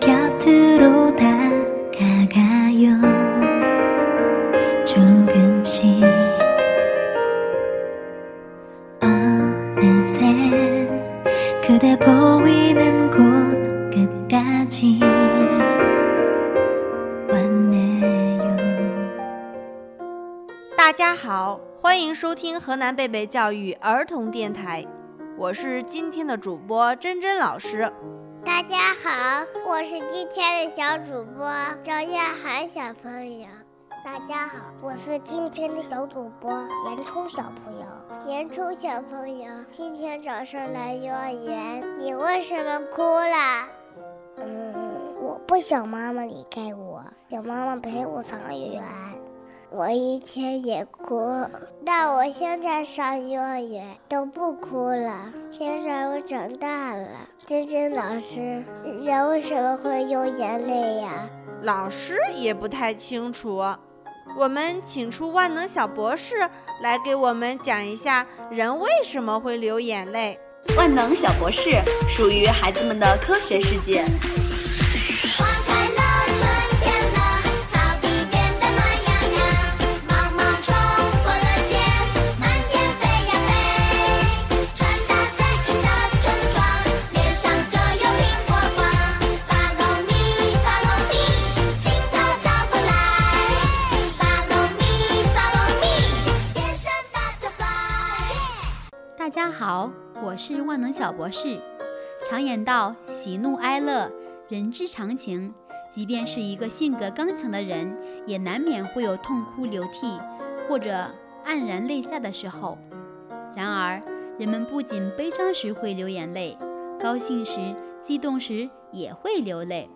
곁으로 다가가요 조금씩 어느새 그대 보이는 곳 끝까지 왔네요 大家好，欢迎收听河南贝贝教育儿童电台， 我是今天的主播珍珍老师。大家好，我是今天的小主播张亚涵小朋友。大家好，我是今天的小主播严冲小朋友。严冲小朋友，今天早上来幼儿园，你为什么哭了？嗯，我不想妈妈离开我，想妈妈陪我上幼儿园。我以前也哭，但我现在上幼儿园都不哭了。现在我长大了。珍珍老师，人为什么会流眼泪呀？老师也不太清楚。我们请出万能小博士来给我们讲一下人为什么会流眼泪。万能小博士属于孩子们的科学世界。大家好，我是万能小博士。常言道，喜怒哀乐，人之常情。即便是一个性格刚强的人，也难免会有痛哭流涕或者黯然泪下的时候。然而，人们不仅悲伤时会流眼泪，高兴时、激动时也会流泪。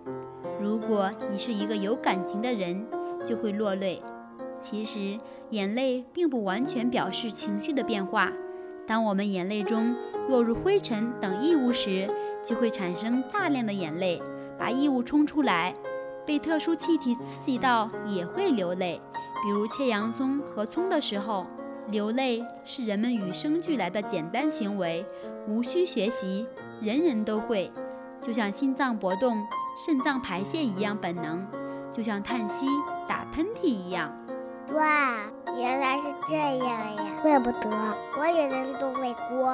如果你是一个有感情的人，就会落泪。其实，眼泪并不完全表示情绪的变化。当我们眼泪中落入灰尘等异物时，就会产生大量的眼泪，把异物冲出来。被特殊气体刺激到也会流泪，比如切洋葱和葱的时候，流泪是人们与生俱来的简单行为，无需学习，人人都会。就像心脏搏动、肾脏排泄一样本能，就像叹息、打喷嚏一样。哇，原来是这样呀！怪不得所有人都会哭。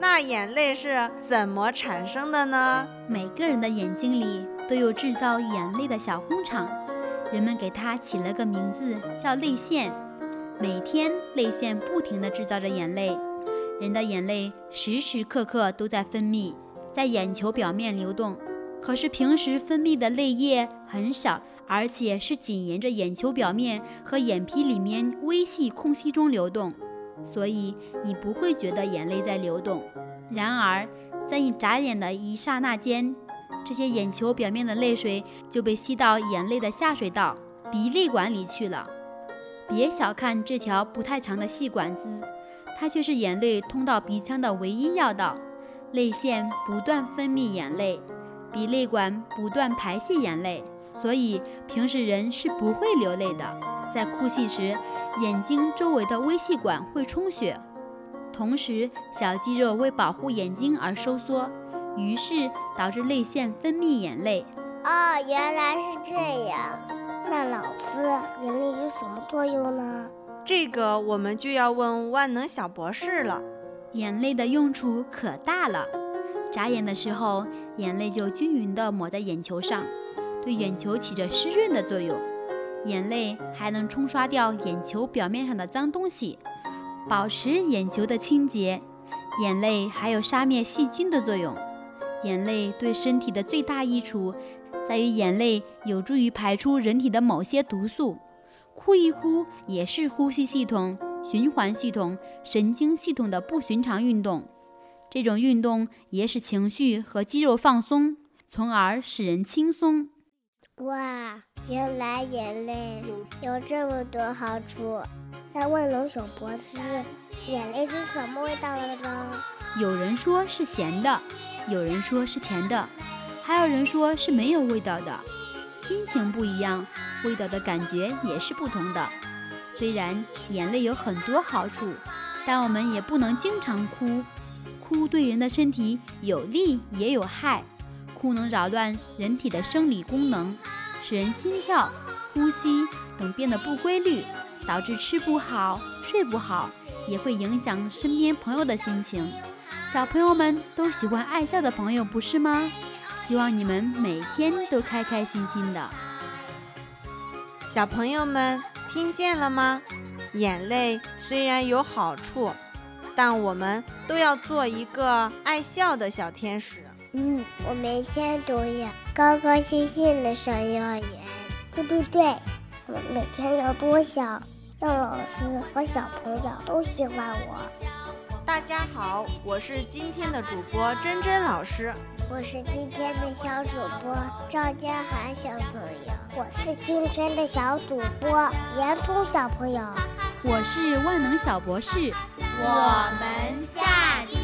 那眼泪是怎么产生的呢？每个人的眼睛里都有制造眼泪的小工厂，人们给它起了个名字叫泪腺。每天，泪腺不停地制造着眼泪，人的眼泪时时刻刻都在分泌，在眼球表面流动。可是平时分泌的泪液很少，而且是仅沿着眼球表面和眼皮里面微细空隙中流动，所以你不会觉得眼泪在流动。然而，在你眨眼的一刹那间，这些眼球表面的泪水就被吸到眼泪的下水道——鼻泪管里去了。别小看这条不太长的细管子，它却是眼泪通到鼻腔的唯一要道。泪腺不断分泌眼泪，鼻泪管不断排泄眼泪，所以平时人是不会流泪的。在哭泣时，眼睛周围的微细管会充血，同时小肌肉为保护眼睛而收缩，于是导致泪腺分泌眼泪。哦，原来是这样。那老师，眼泪有什么作用呢？这个我们就要问万能小博士了。眼泪的用处可大了。眨眼的时候，眼泪就均匀地抹在眼球上，对眼球起着湿润的作用。眼泪还能冲刷掉眼球表面上的脏东西，保持眼球的清洁。眼泪还有杀灭细菌的作用。眼泪对身体的最大益处，在于眼泪有助于排出人体的某些毒素。哭一哭也是呼吸系统、循环系统、神经系统的不寻常运动。这种运动也使情绪和肌肉放松，从而使人轻松。哇，原来眼泪有这么多好处。那问龙小博士，眼泪是什么味道的呢？有人说是咸的，有人说是甜的，还有人说是没有味道的。心情不一样，味道的感觉也是不同的。虽然眼泪有很多好处，但我们也不能经常哭。哭对人的身体有利也有害。哭能扰乱人体的生理功能，使人心跳、呼吸等变得不规律，导致吃不好、睡不好，也会影响身边朋友的心情。小朋友们都喜欢爱笑的朋友，不是吗？希望你们每天都开开心心的。小朋友们听见了吗？眼泪虽然有好处，但我们都要做一个爱笑的小天使。嗯，我每天都要高高兴兴的上幼儿园。对对对，我每天要多想，让老师和小朋友都喜欢我。大家好，我是今天的主播珍珍老师。我是今天的小主播赵佳涵小朋友。我是今天的小主播严通小朋友。我是万能小博士。我们下期。